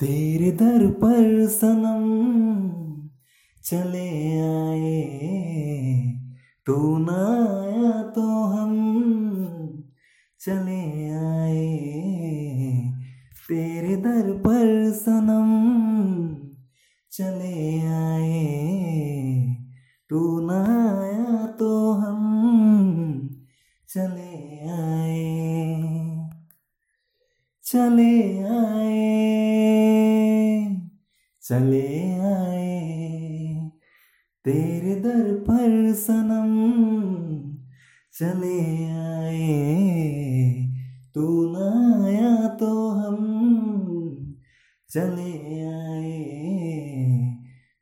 तेरे दर पर सनम चले आए, तू ना आया तो हम चले आए। तेरे दर पर सनम चले आए, तू ना आया तो हम चले आए चले आए। चले आए। तेरे दर पर सनम चले आए। तू ना आया तो हम चले आए।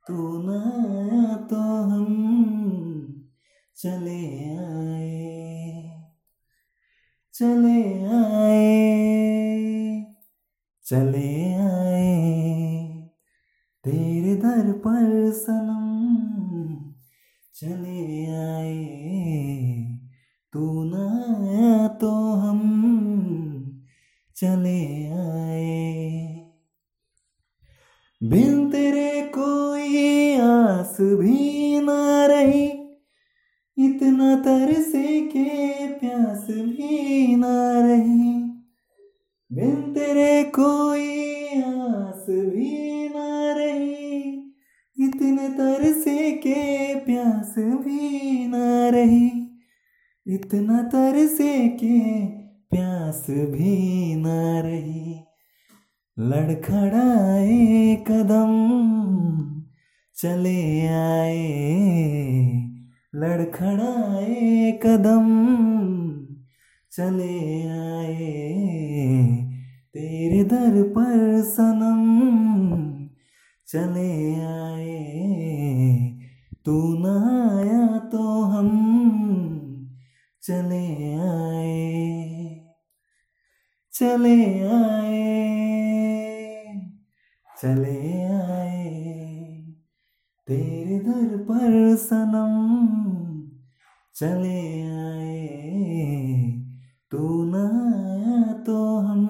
तू ना आया तो हम चले आए। चले आए। चले आए। तेरे दर पर सनम चले आए, तू ना तो हम चले आए। बिन तेरे कोई आस भी ना रही, इतना तरसे के प्यास भी ना रही। बिन तेरे कोई तरसे के प्यास भी ना रही। इतना तरसे के प्यास भी ना रही। लड़खड़ाए कदम चले आए। लड़खड़ाए कदम चले आए। तेरे दर पर सनम चले आए। तू ना आया तो हम चले आए। चले आए। चले आए। तेरे दर पर सनम चले आए। तू ना आया तो हम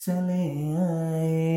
चले आए।